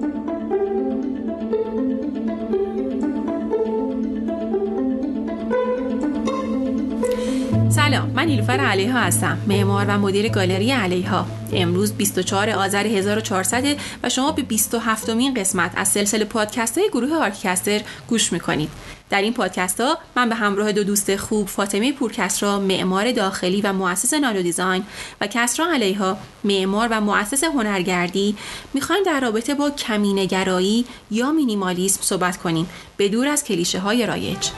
Thank you. سلام من نیلوفر علیها هستم معمار و مدیر گالری علیها. امروز 24 آذر 1400 و شما به 27 مین قسمت از سلسله پادکست های گروه آرکستر گوش می‌کنید. در این پادکست ها من به همراه دو دوست خوب فاطمه پورکسرا معمار داخلی و مؤسس نانو دیزاین و کسرا علیها معمار و مؤسس هنرگردی می‌خوایم در رابطه با کمینگرایی یا مینیمالیسم صحبت کنیم. به دور از کلیشه های رایج.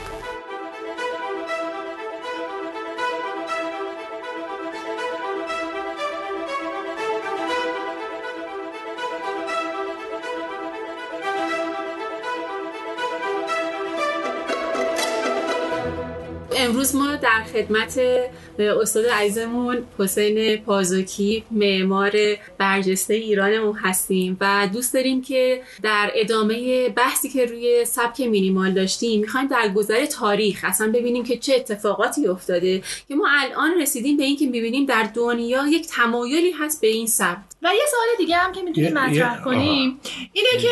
امروز ما در خدمت استاد عزیزمون حسین پازوکی معمار برجسته ایرانمون هستیم و دوست داریم که در ادامه بحثی که روی سبک مینیمال داشتیم می‌خوایم در گذر تاریخ اصلا ببینیم که چه اتفاقاتی افتاده که ما الان رسیدیم به اینکه ببینیم در دنیا یک تمایلی هست به این سبک. و یه سوال دیگه هم که می‌تونیم مطرح کنیم اینه که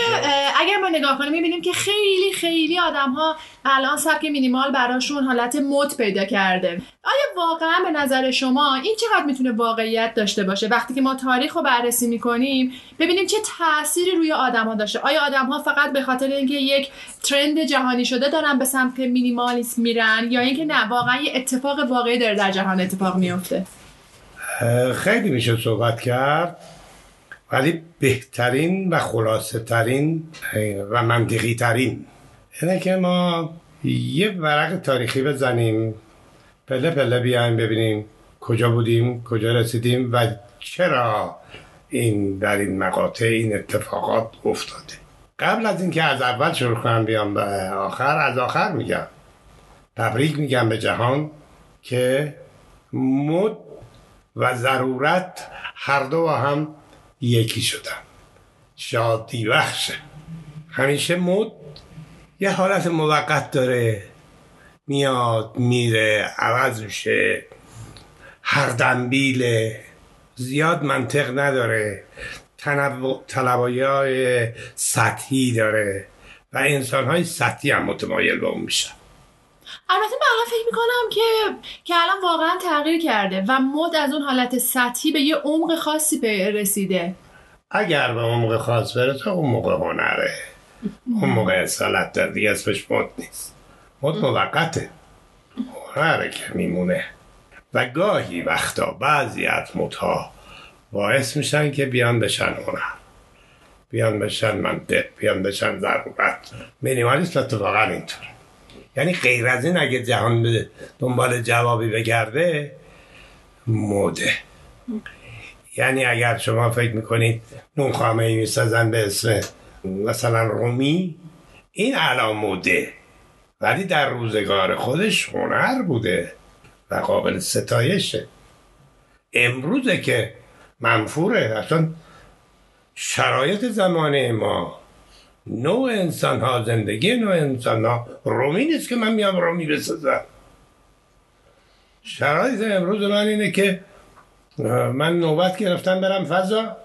اگر ما نگاه کنیم می‌بینیم که خیلی خیلی آدم ها الان سبک مینیمال براشون حالت مد پیدا کرده. آیا واقعا به نظر شما این چقدر می‌تونه واقعیت داشته باشه؟ وقتی که ما تاریخ رو بررسی می‌کنیم ببینیم چه تأثیری روی آدم ها داشته. آیا آدم ها فقط به خاطر اینکه یک ترند جهانی شده دارن به سمت مینیمالیسم میرن یا اینکه نه واقعا یه اتفاق واقعی داره در جهان اتفاق میفته خیلی میشه صحبت کرد ولی بهترین و خلاصه ترین و منطقی ترین اینه که ما یه ورق تاریخی بزنیم. پله پله بیایم ببینیم کجا بودیم کجا رسیدیم و چرا این در این مقاطع این اتفاقات افتاده. قبل از اینکه از اول شروع کنم بیام به آخر از آخر میگم. تبریک میگم به جهان که مد و ضرورت هر دو هم یکی شدن. شادی بخشه همیشه مد یه حالت موقت داره. میاد میره عوض میشه. هر دنبیله. زیاد منطق نداره. طلبایی های سطحی داره و انسان های سطحی هم متمایل به اون میشن. البته من الان فکر می‌کنم که که الان واقعا تغییر کرده و مد از اون حالت سطحی به یه عمق خاصی رسیده. اگر به عمق خاص برسه اون موقع هنره. اون موقع اصالت داره دیگه اسمش مد نیست. مد موقته. هنره که میمونه. و گاهی وقتا بعضی از مدها باعث میشن که بیان بشن هنر بیان بشن منطق بیان بشن ضرورت. مینیمالیست اتفاقا اینطور. یعنی غیر از این اگه جهان دنبال جوابی بگرده مده یعنی اگر شما فکر می‌کنید نون خامه ای می‌سازن به اسم مثلا رومی این الان موده. ولی در روزگار خودش هنر بوده و قابل ستایشه. امروزه که منفوره اصلا شرایط زمانه ما. نوع انسان ها زندگی نوع انسان ها رومی نیست که من میام رومی بسازم. شرایط امروز من اینه که من نوبت گرفتم برم فضا.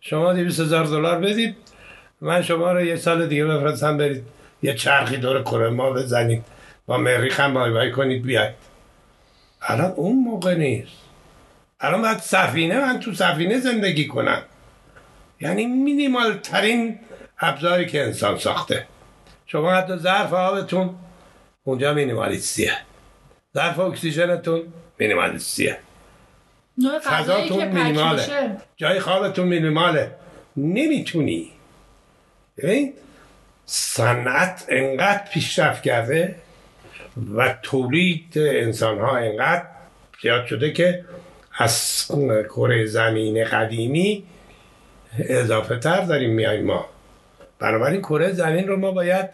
شما دیویس هزار دلار بدید. من شما رو یه سال دیگه بفرستم برید. یه چرخی دور کره ما بزنید. با مریخ هم بای بای کنید بیاید. الان اون موقع نیست. الان باید سفینه من تو سفینه زندگی کنم. یعنی مینیمال ترین ابزاری که انسان ساخته. شما حتی ظرف آبتون اونجا مینیمالیستیه. ظرف اکسیژنتون مینیمالیستیه. فضاتون مینیماله. جای خوابتون مینیماله. نمی‌تونی. ببین صنعت انقدر پیشرفت کرده و تولید انسان ها انقدر زیاد شده که از کره زمین قدیمی اضافه تر داریم میایم ما. بنابراین کره زمین رو ما باید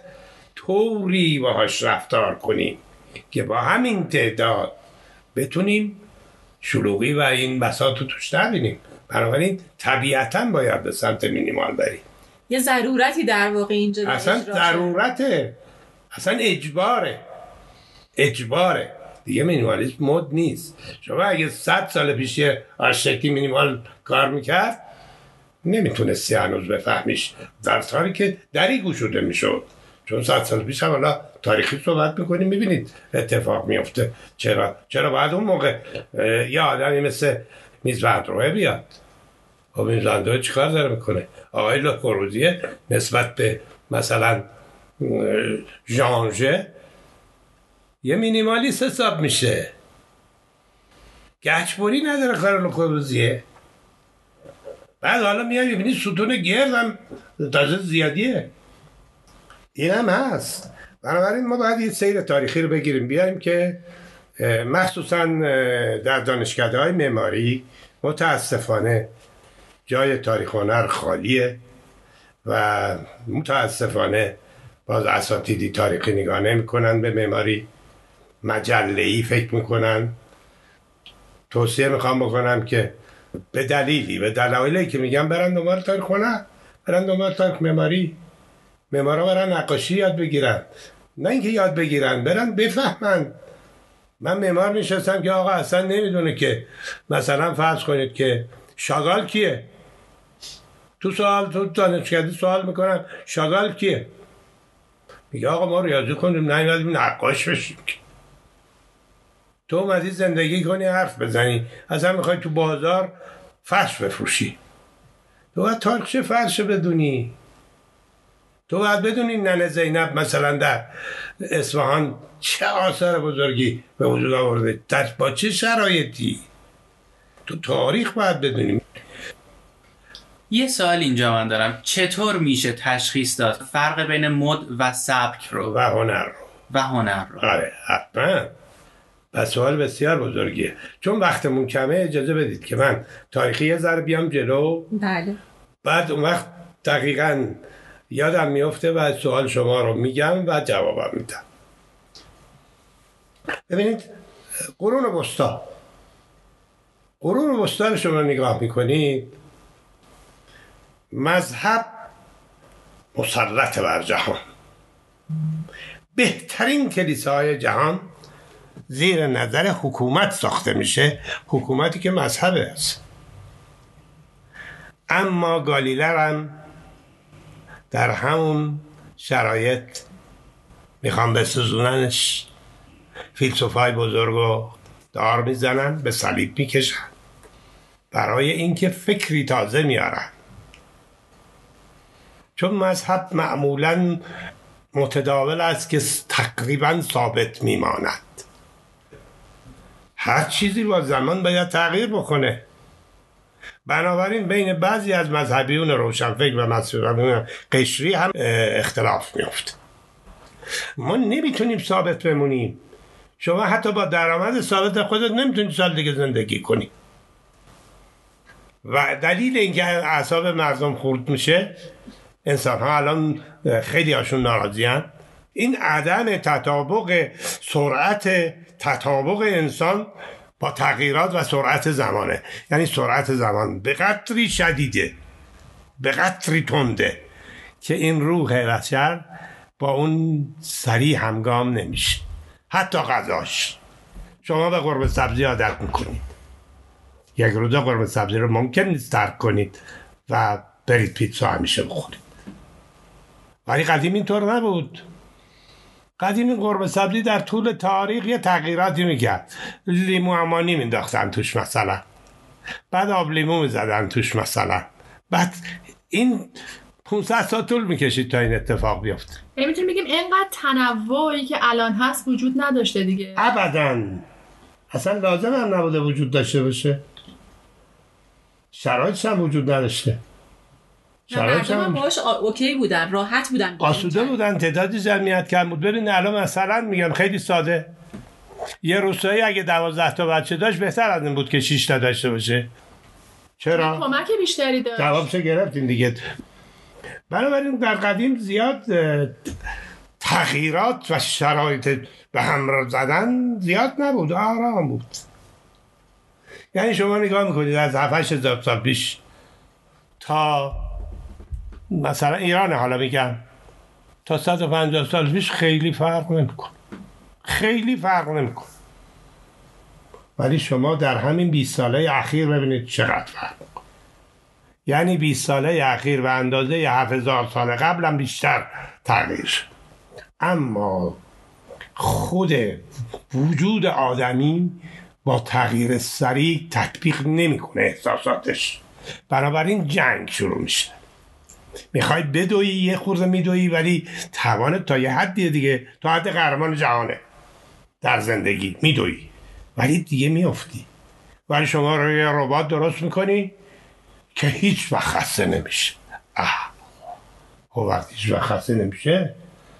طوری باهاش رفتار کنیم که با همین تعداد بتونیم شلوغی و این بساط رو توش نبینیم. بنابراین طبیعتا باید به سمت مینیمال بریم. یه ضرورتی در واقع اینجا اصلا ضرورته اصلا اجباره. اجباره. دیگه مینیمالیسم مد نیست. شما اگه صد سال پیش یه مینیمال کار می‌کرد نمی‌تونستی هنوز بفهمیش. در حالی که دری گوشوده می‌شد. چون صد سال پیش هم حالا تاریخی صحبت می‌کنیم می‌بینید اتفاق میفته چرا؟ چرا باید اون موقع یه آدمی مثل میزبندروه بیاد؟ خب میزبندروه چیکار داره می‌کنه؟ آقای لکوروزیه نسبت به مثلا ژانژه یه مینیمالیست حساب میشه. گچبری نداره کار لکوروزیه بعد حالا میای ببینید ستون گرد هم تازه زیادیه. این هم هست. بنابراین ما باید یه سیر تاریخی رو بگیریم. بیایم که مخصوصا در دانشکده های معماری متاسفانه جای تاریخ هنر خالیه و متاسفانه باز اساتیدی تاریخی نگاه نمی‌کنن به معماری. مجله ای فکر می‌کنن. توصیه می‌خوام بکنم که به دلیلی به دلایلی که میگم برن دنبال تاریخ هنر برن دنبال تاریخ معماری. معمارا برن نقاشی یاد بگیرن. نه اینکه یاد بگیرن برن بفهمن. من معمار نشستم که آقا اصلا نمی‌دونه که مثلا فرض کنید که شاگال کیه؟ تو سوال تو دانشکده سوال می‌کنم شاگال کیه؟ میگه آقا ما ریاضی کنیم نه نقاش بشیم. تو اومدی زندگی کنی حرف بزنی. اصلا می‌خوای تو بازار فرش بفروشی. تو باید تاریخش فرش بدونی. تو باید بدونی ننه زینب مثلا در اصفهان چه آثار بزرگی به وجود آورده. با چه شرایطی؟ تو تاریخ باید بدونی. یه سوال اینجا من دارم. چطور میشه تشخیص داد فرق بین مد و سبک رو؟ و هنر رو. و هنر رو. آره حتما. و سوال بسیار بزرگیه. چون وقتمون کمه اجازه بدید که من تاریخی یه ذره بیام جلو. بله. بعد اون وقت دقیقا یادم میفته و سوال شما رو میگم و جوابم میدم. ببینید قرون وسطا. قرون وسطا رو شما نگاه می‌کنید مذهب مسلط بر جهان. بهترین کلیساهای جهان زیر نظر حکومت ساخته میشه حکومتی که مذهب است. اما گالیلر هم در همون شرایط می‌خوام به سزوننش فیلسوفای بزرگ رو دار می‌زنن به صلیب می‌کشن. برای اینکه فکری تازه میارن. چون مذهب معمولا متداول است که تقریبا ثابت میماند. هر چیزی با زمان باید تغییر بکنه. بنابراین بین بعضی از مذهبیون روشنفکر و مذهبیون قشری هم اختلاف میفته ما نمی‌تونیم ثابت بمونیم. شما حتی با درآمد ثابت خودت نمی‌تونی سال دیگه زندگی کنی. و دلیل اینکه اعصاب مردم خورد میشه انسان ها الان خیلی هاشون ناراضی این عدم تطابق سرعت تطابق انسان با تغییرات و سرعت زمانه. یعنی سرعت زمان به قدری شدیده به قدری تنده که این روح بشر با اون سریع همگام نمیشه. حتی غذاش. شما به قرب سبزی عادت می‌کنید. یک روزا قرب سبزی رو ممکن نیست ترک کنید و برید پیتزا همیشه بخورید. ولی قدیم اینطور نبود. قدیم قرب سبزی در طول تاریخ یه تغییراتی می‌کرد. لیمو امانی مینداختن توش مثلا. بعد آب لیمو می‌زدن توش مثلا. بعد این 500 سال طول می‌کشید تا این اتفاق بیفته. یعنی می‌تونیم بگیم اینقدر تنوعی که الان هست وجود نداشته دیگه. ابدا. اصلا لازم هم نبوده وجود داشته باشه. شرایطش هم وجود نداشته. مردم هم باش اوکی بودن راحت بودن آسوده بودن تعدادی جمعیت کم بود. ببین الان مثلا میگم خیلی ساده. یه روستایی اگه دوازده تا بچه داشت بهتر از این بود که 6 تا داشته باشه. چرا؟ کمک بیشتری داشت. جوابشو گرفتین دیگه. بنابراین در قدیم زیاد تغییرات و شرایط به هم زدن زیاد نبود آرام بود. یعنی شما نگاه می‌کنید از 7 هزار سال پیش تا مثلا ایران حالا بگم. تا 150 سال پیش خیلی فرق نمیکن. خیلی فرق نمیکن. ولی شما در همین 20 ساله اخیر ببینید چقدر فرق یعنی 20 ساله اخیر و اندازه 7000 سال قبل بیشتر تغییر اما خود وجود آدمی با تغییر سریع تطبیق نمی‌کنه احساساتش. بنابراین جنگ شروع میشه. می‌خوای بدوی یه خورده میدوی ولی توانت تا یه حدی دیگه تا حد قهرمان جهانه. در زندگی میدوی ولی دیگه میافتی. ولی شما رو یه ربات درست می‌کنی که هیچ وقت خسته نمیشه اه خب وقتی هیچ وقت خسته نمیشه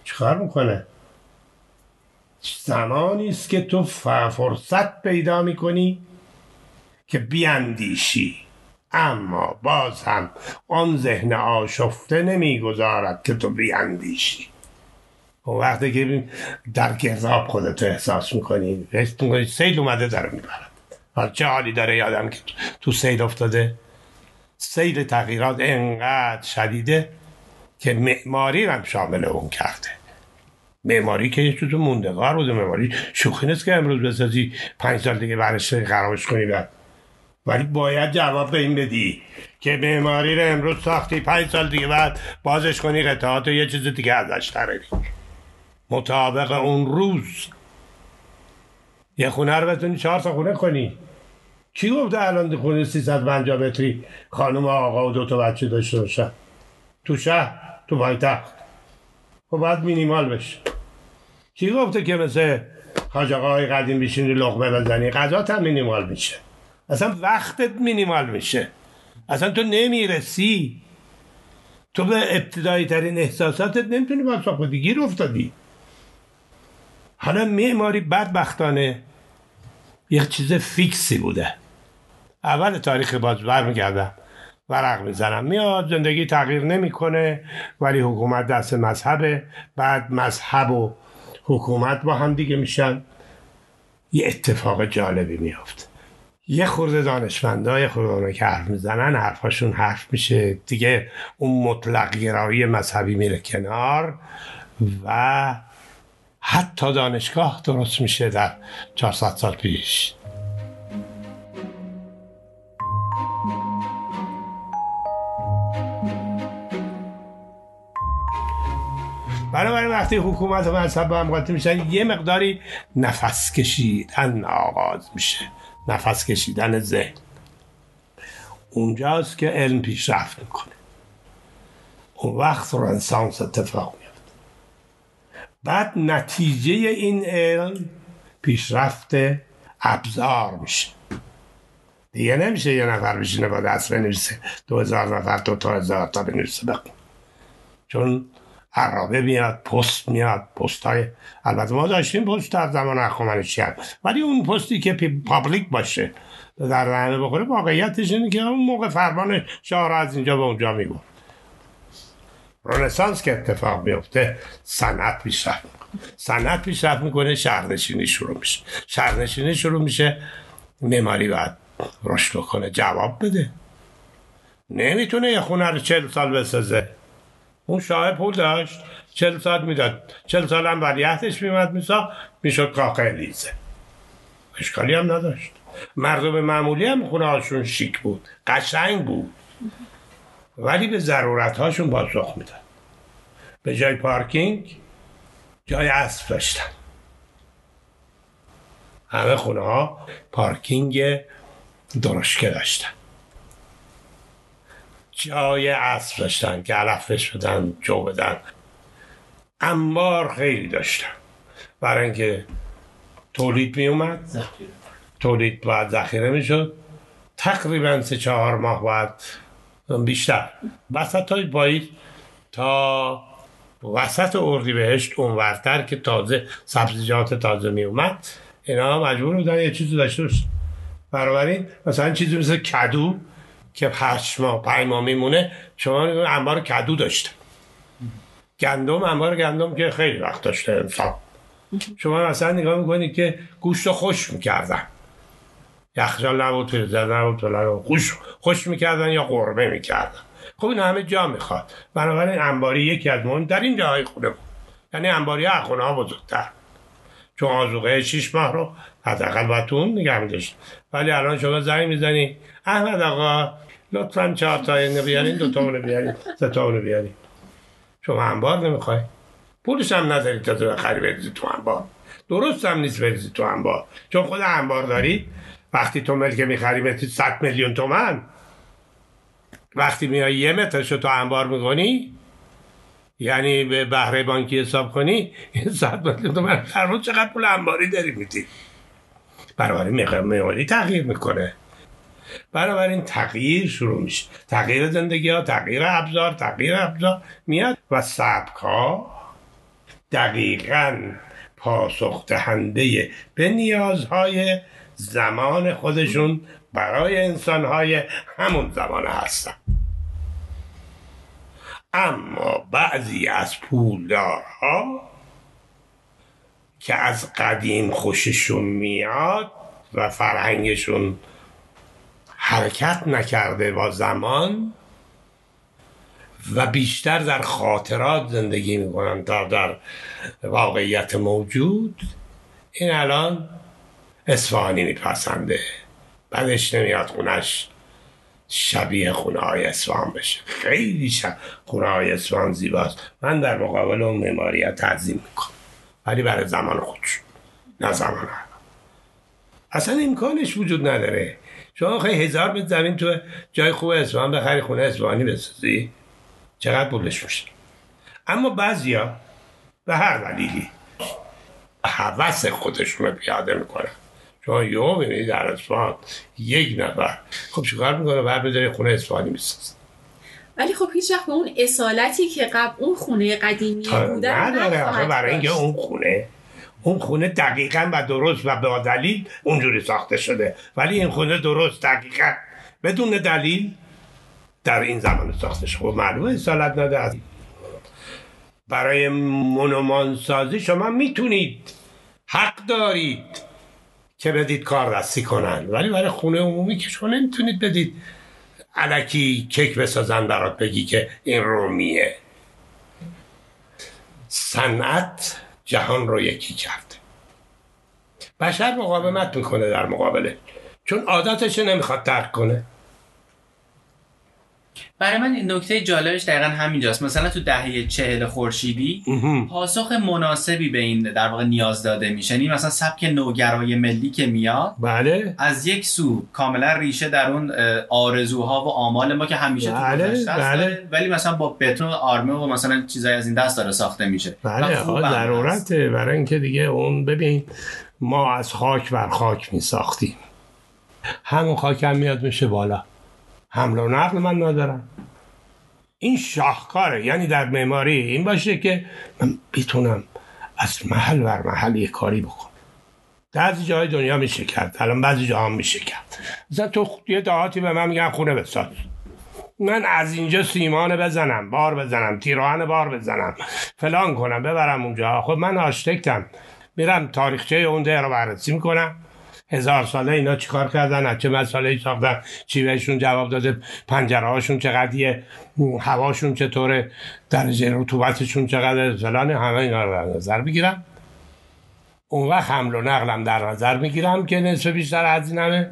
چیکار می‌کنه؟ زمانی است که تو فرصت پیدا می‌کنی که بیاندیشی. اما باز هم آن ذهن آشفته نمی‌گذارد که تو بیاندیشی. و وقتی که در گذاب خودتو احساس می‌کنی می‌کنی سیل اومده داره می‌برد. حالا چه حالی داره یادم که تو سیل افتاده؟ سیل تغییرات انقدر شدیده که معماری هم شامل اون کرده. معماری که یه چیز موندگار بوده معماری شوخی نیست که امروز بسازی پنج سال دیگه برش خرابش کنی بعد ولی باید جواب به این بدی که معماری رو امروز ساختی پنج سال دیگه بعد بازش کنی قطعات و یه چیز دیگه ازش تراری. مطابق اون روز. یه خونه رو بتونی چهار تا خونه کنی. کی گفته الان خونه 350 متری؟ خانم و آقا و دو تا بچه داشته باشن. تو شهر تو پایتخت. خب باید مینیمال بشه. کی گفته که مثل حاج های قدیم بشینی لغمه بزنی؟ غذا هم مینیمال میشه. اصلا وقتت مینیمال میشه. اصلا تو نمی‌رسی. تو به ابتدایی ترین احساساتت نمی‌تونی با گیر افتادی. حالا معماری بدبختانه یه چیز فیکسی بوده. اول تاریخ باز برمیگردم. ورق می‌زنم. میاد زندگی تغییر نمی‌کنه ولی حکومت دست مذهبه. بعد مذهب و حکومت با هم دیگه میشن. یه اتفاق جالبی میافت یه خورده دانشمندا یه خورده که حرف می‌زنن حرفاشون حرف میشه. دیگه اون مطلق گرایی مذهبی میره کنار و حتی دانشگاه درست میشه در 400 سال پیش. بنابراین وقتی حکومت و مذهب با هم قاطی میشن یه مقداری نفس کشیدن آغاز میشه. نفس کشیدن ذهن. اونجاست که علم پیشرفت می‌کنه. اون وقت رنسانس اتفاق میفته بعد نتیجه این علم پیشرفت ابزار میشه. دیگه نمیشه یه نفر بشینه با دست بنویسه دو هزار نفر دو تا هزار تا بنویسه. بکن چون عرابه میاد پست میاد پست های البته ما داشتیم پست در زمان اخوامنشی ولی اون پستی که پابلیک باشه در رهنه بخوره واقعیتش اینه که اون موقع فرمان شاه از اینجا به اونجا می‌گفت رنسانس که اتفاق میفته صنعت پیشرفت صنعت پیشرفت می‌کنه شهرنشینی شروع میشه. شهرنشینی شروع میشه معماری باید رشد کنه جواب بده. نمی‌تونه یه خونه رو چل سال بسازه. اون شاه پول داشت. چل سال می‌داد. چل سال هم ولیعتش میمد میسا می‌شد کاخ لیزه. اشکالی هم نداشت. مردم معمولی هم خونه هاشون شیک بود. قشنگ بود. ولی به ضرورت هاشون پاسخ میدن به جای پارکینگ جای اسب داشتن. همه خونه ها پارکینگ درشکه داشتن. جای اسب داشتن که علفش بدن جو بدن. انبار خیلی داشتن برای اینکه تولید می اومد. تولید باید ذخیره می شد. تقریبا سه چهار ماه باید بیشتر. وسط های باید تا وسط اردی بهشت اونورتر که تازه سبزیجات تازه می اومد. اینا مجبور بودن یه چیزی داشته باشه بنابراین مثلا چیزی مثل کدو که هشت ماه پنج ماه میمونه شما انبار کدو داشته. گندم انبار گندم که خیلی وقت داشته انسان. شما مثلا نگاه می‌کنید که گوشت خوش می‌کردن. یخجال نبود فریزر نبود خوش خوش می‌کردن یا قرمه می‌کردن. خب این همه جا می‌خواد. بنابراین انباری یکی از مهم در این جاهای خونه بود. یعنی انباری خونه ها بزرگتر. چون آزوقه شیش ماه رو حداقل باید تو اون نگه میداشت. ولی الان شما زنگ می‌زنی احمد آقا لطفا چهار تا بیارین دو تا بیارین سه تا بیارین. شما انبار نمی‌خوای. پولش هم ندارید تا بخری بریزی تو انبار. درست هم نیست بریزی تو انبار. چون خود انبار داری وقتی تو ملک می‌خری متر 100 میلیون تومن. وقتی میای یه مترشو تو انبار می‌کنی یعنی به بهره بانکی حساب کنی این 100 میلیون تومن هر چقدر پول انباری داری میدی. برای معماری تغییر می‌کنه. این تغییر شروع میشه. تغییر زندگی ها تغییر ابزار تغییر ابزار میاد و سبک ها دقیقا پاسخ دهنده به نیازهای زمان خودشون برای انسانهای همون زمان هستن. اما بعضی از پولدارها که از قدیم خوششون میاد و فرهنگشون حرکت نکرده با زمان و بیشتر در خاطرات زندگی می‌کنن تا در واقعیت موجود. این الان اصفهانی میپسنده. بعدش نمیاد خونش شبیه خونه های اسفان بشه. خیلی شب خونه های اسفان زیباست. من در مقابل اون معماری تعظیم می‌کنم. ولی برای زمان خودش نه زمان اصلا امکانش وجود نداره. شما خیلی هزار متر زمین تو جای خوب اصفهان بخری خونه اصفهانی بسازی چقدر پولش میشه؟ اما بعضیا به هر دلیلی حوث خودشون رو پیاده می‌کنن. شما یه بینید در اصفهان یک نفر خب چیکار می‌کنه؟ بر بذاری خونه اصفهانی می‌سازه ولی خب هیچ وقت به اون اصالتی که قبل اون خونه قدیمی بوده نداره برای اینکه اون خونه اون خونه دقیقا و درست و با دلیل اونجوری ساخته شده. ولی این خونه درست دقیقا بدون دلیل در این زمان ساخته شده خب معلومه اصالت نداره برای منومان سازی شما می‌تونید حق دارید که بدید کار دستی کنن. ولی برای خونه عمومی که شما نمی‌تونید بدید علکی کیک بسازن برات بگی که این رومیه. صنعت جهان رو یکی کرد. بشر مقاومت می‌کنه در مقابله چون عادتش نمی‌خواد ترک کنه. برای من این نکته جالبش دقیقا همینجاست. مثلا تو دهه چهل خورشیدی پاسخ مناسبی به این در واقع نیاز داده میشه. یعنی مثلا سبک نوگرای ملی که میاد بله. از یک سو کاملا ریشه در اون آرزوها و آمال ما که همیشه بله. تو بله. ولی مثلا با بتون و آرمه و مثلا چیزای از این دست داره ساخته میشه. بله ضرورته. برای اینکه دیگه اون ببین ما از خاک بر خاک میساختیم. همون خاک هم میاد میشه بالا. حمل و نقل من ندارم. این شاهکاره. یعنی در معماری این باشه که من بتونم از محل بر محل یه کاری بکنم. بعضی جای دنیا میشه کرد. الان بعضی جاها میشه کرد. مثلا تو یه دهاتی به من میگن خونه بساز. من از اینجا سیمان بزنم بار بزنم تیراهن بار بزنم فلان کنم ببرم اونجا. خب من آشتکتم میرم تاریخچه اون ده رو بررسی می‌کنم. هزار ساله اینا چیکار کردن؟ از چه مسئله ساختن؟ چی بهشون جواب داده؟ پنجره هاشون چقدریه هواشون چطوره؟ درجه رطوبتشون چقدر فلان همه اینا رو در نظر بگیرم اون وقت حمل و نقلم در نظر می‌گیرم که نصف بیشتر از اینمه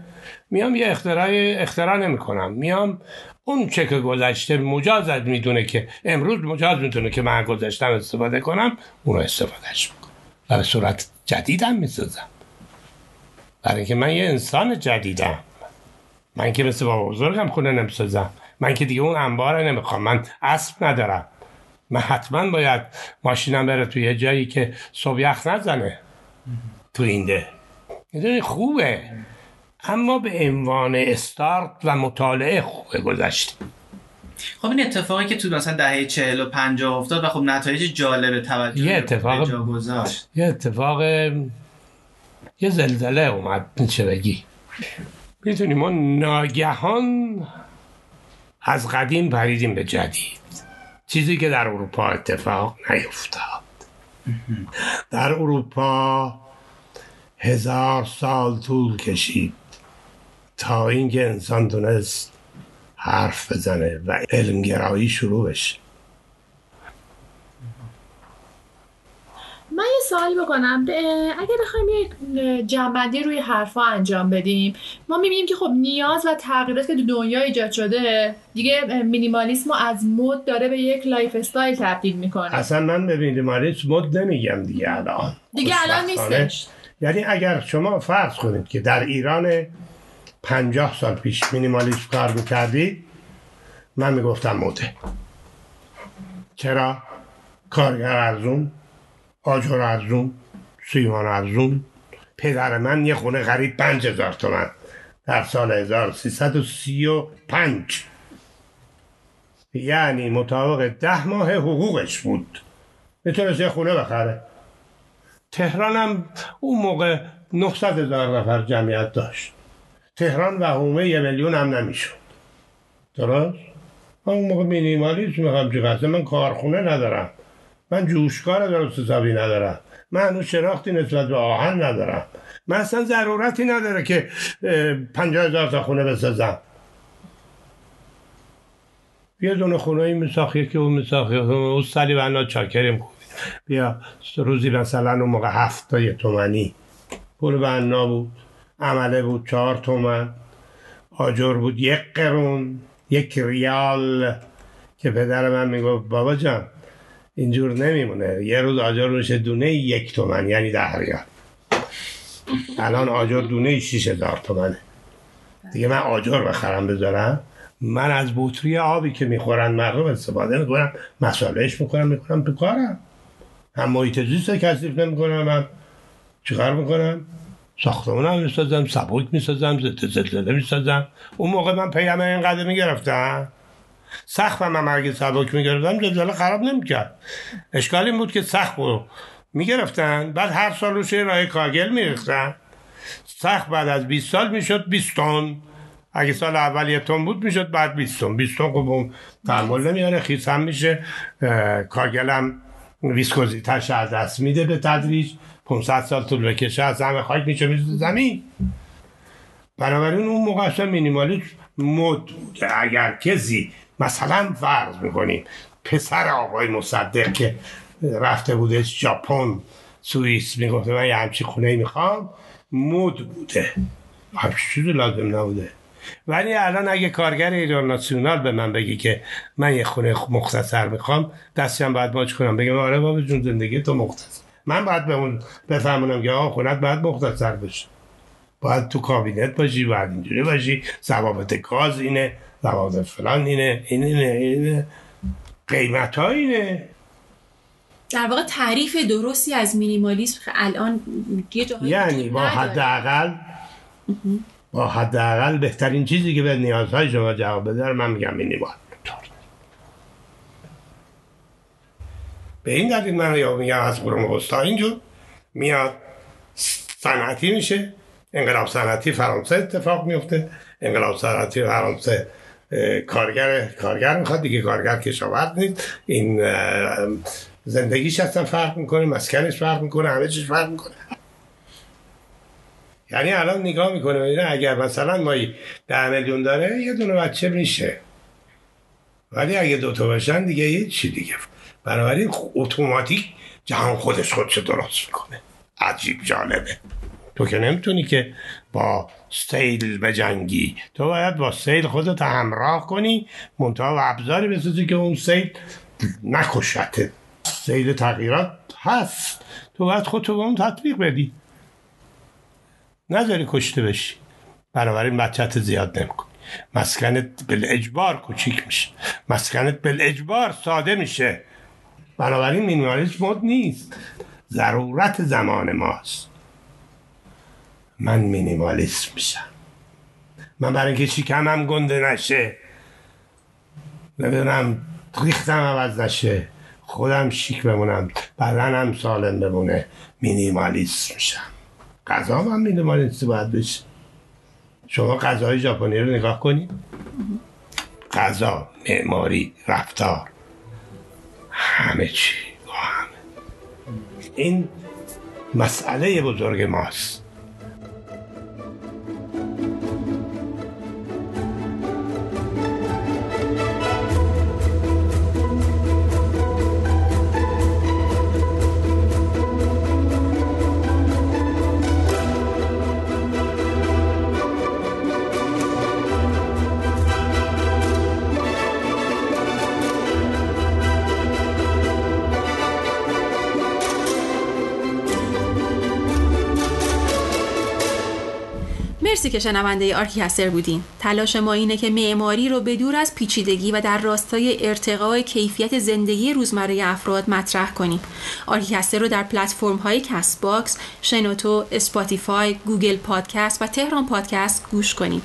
میام یه اختراع اختراع نمی کنم میام اون چه که گذشته مجاز می‌دونه که امروز مجاز می‌دونه که من گذاشتم استفاده کنم اونو استفادهش می‌کنم. و صورت جدیدم می‌سازم. برای اینکه من یه انسان جدیدم. من که مثل بابا بزرگم خونه نمی‌سازم. من که دیگه اون انبار نمی‌خوام. من اسب ندارم. من حتما باید ماشینم بره توی یه جایی که صبح یخ نزنه. تو اینده می‌دونی خوبه. اما به عنوان استارت و مطالعه خوبه گذشت. خب این اتفاقی که تو مثلا دهه 40 و 50 افتاد و خب نتایج جالب توجه یه اتفاق گذاشت. یه اتفاق یه زلزله اومد میشه بگی؟ می‌تونی ما ناگهان از قدیم پریدیم به جدید. چیزی که در اروپا اتفاق نیفتاد. در اروپا هزار سال طول کشید تا اینکه انسان تونست حرف بزنه و علمگرایی شروع بشه من یه سوال بکنم. اگه بخوایم یک جمع‌بندی روی حرفا انجام بدیم ما می‌بینیم که خب نیاز و تغییرات که تو دنیا ایجاد شده دیگه مینیمالیسم از مد داره به یک lifestyle تبدیل می‌کنه. اصلا من به مینیمالیسم مد نمیگم دیگه الان. دیگه الان نیستش. یعنی اگر شما فرض کنید که در ایران پنجاه سال پیش مینیمالیسم کار می‌کردید من می‌گفتم مده. چرا؟ کارگر ارزون آجر ارزون سیمان ارزون پدر من یه خونه خرید پنج هزار تومن. در سال 1335 یعنی مطابق ده ماه حقوقش بود. می‌تونست یه خونه بخره. تهران هم اون موقع 900 هزار نفر جمعیت داشت. تهران و حومه یه میلیون هم نمی‌شد. درست؟ اون موقع مینیمالیسم می‌خوام چی من کارخونه ندارم. من جوشکار درست حسابی ندارم. من هنوز شناختی نسبت به آهن ندارم. من اصلا ضرورتی نداره که پنجاه هزار تا خونه بسازم. یه دونه خونه این مساخیه که اون مساخیه اون سالی بنا چاکریم بیا روزی مثلا اون موقع هفت تا یه تومنی پول بنا بود عمله بود چهار تومن. آجر بود یک قرون یک ریال. که پدر من می‌گفت بابا جان اینجور نمیمونه. یه روز آجر میشه دونه یک تومن یعنی ده ریال. الان آجر دونه شیش هزار تومنه. دیگه من آجر بخرم بذارم. من از بطری آبی که می‌خورن مردم استفاده می‌کنم مسالهش می‌کنم می‌کنم تو کارم. هم محیط زیست کسیف نمی‌کنم من چیکار می‌کنم؟ ساختمون هم می‌سازم سبک می‌سازم ضد زلزله می‌سازم. اون موقع من پیام اینقدر می‌گرفتم. سخفم هم اگه سبک می‌گرفتم زلزله خراب نمی‌کرد. اشکال این بود که سخف رو می‌گرفتن بعد هر سال روش رای کاگل میریختن. سخت بعد از 20 سال می‌شد 20 تن. اگه سال اول یه تن بود می‌شد بعد 20 تن. 20 تن خب تحمل نمیاره خیس هم میشه. کاگل هم ویسکوزی تش از دست میده به تدریج. 500 سال طول بکشه از همه خاک میشه میشه زمین. بنابراین اون موقع اصلا مینیمالیسم مد بوده. اگر کسی مثلا فرض می‌کنیم پسر آقای مصدق که رفته بوده ژاپن سوئیس می‌گفته من یه همچی خونه می‌خوام مد بوده. همچی چیزی لازم نبوده. ولی الان اگه کارگر ایران ناسیونال به من بگی که من یه خونه مختصر می‌خوام دستیم باید باج کنم بگم آره بابا جون زندگی تو مختصر. من باید به اون بفهمونم که آقا خونت باید مختصر بشه باید تو کابینت باشی باید اینجوری باشی ضوابط گاز اینه. ضوابط فلان اینه این اینه اینه. قیمت ها اینه در واقع تعریف درستی از مینیمالیسم الان یه یعنی با حداقل با حداقل بهترین چیزی که به نیازهای شما جواب بده من میگم مینیمال. به این دلیل من یا میگم از قرون وسطا اینجور میاد صنعتی میشه انقلاب صنعتی فرانسه اتفاق میفته انقلاب صنعتی فرانسه کارگر کارگر می‌خواد دیگه کارگر کشاورز نیست. این زندگیش اصلا فرق می‌کنه مسکنش فرق می‌کنه همه چیز فرق می‌کنه. یعنی الان نگاه می‌کنه اگر مثلا ما ده میلیون داره یه دونه بچه میشه. ولی اگه دوتا باشن دیگه یه چی دیگه. بنابراین اتوماتیک جهان خودش خودش درست می‌کنه. عجیب جالبه. تو که نمی‌تونی که با سیل بجنگی تو باید با سیل خودت همراه کنی منتها و ابزاری بسازی که اون سیل نکشته سیل تغییرات هست. تو باید خودتو با اون تطبیق بدی. نذاری کشته بشی. بنابراین بچت زیاد نمی‌کنی. مسکنت اجبار کوچیک میشه. مسکنت اجبار ساده میشه. بنابراین مینیمالیسم مد نیست. ضرورت زمان ماست. من مینیمالیست میشم. من برای اینکه شکمم گنده نشه. نمی‌دونم ریختم عوض نشه. خودم شیک بمونم بدنم سالم بمونه. مینیمالیست میشم. غذا هم مینیمالیستی باید بشه. شما غذای ژاپنی رو نگاه کنید غذا معماری رفتار. همه چی با همه. این مسئله بزرگ ماست. که شنونده ArchiCaster بودین تلاش ما اینه که معماری رو به دور از پیچیدگی و در راستای ارتقای کیفیت زندگی روزمره افراد مطرح کنیم. ArchiCaster رو در پلتفرم های باکس شنوتو Spotify Google Podcast و تهران پادکست گوش کنید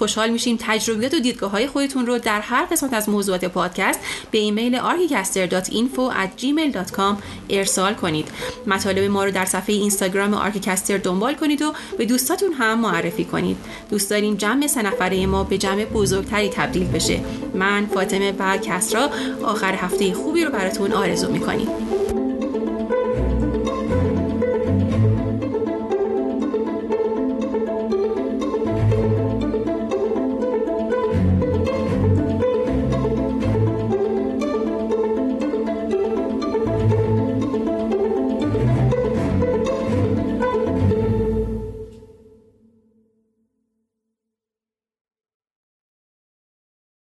خوشحال میشیم تجربیات و دیدگاه های خودتون رو در هر قسمت از موضوعات پادکست به ایمیل archicaster.info@gmail.com ارسال کنید. مطالب ما رو در صفحه اینستاگرام آرکیکستر دنبال کنید و به دوستاتون هم معرفی کنید. دوست داریم جمع سه نفره ما به جمع بزرگتری تبدیل بشه. من فاطمه و کسرا آخر هفته خوبی رو براتون آرزو می‌کنیم.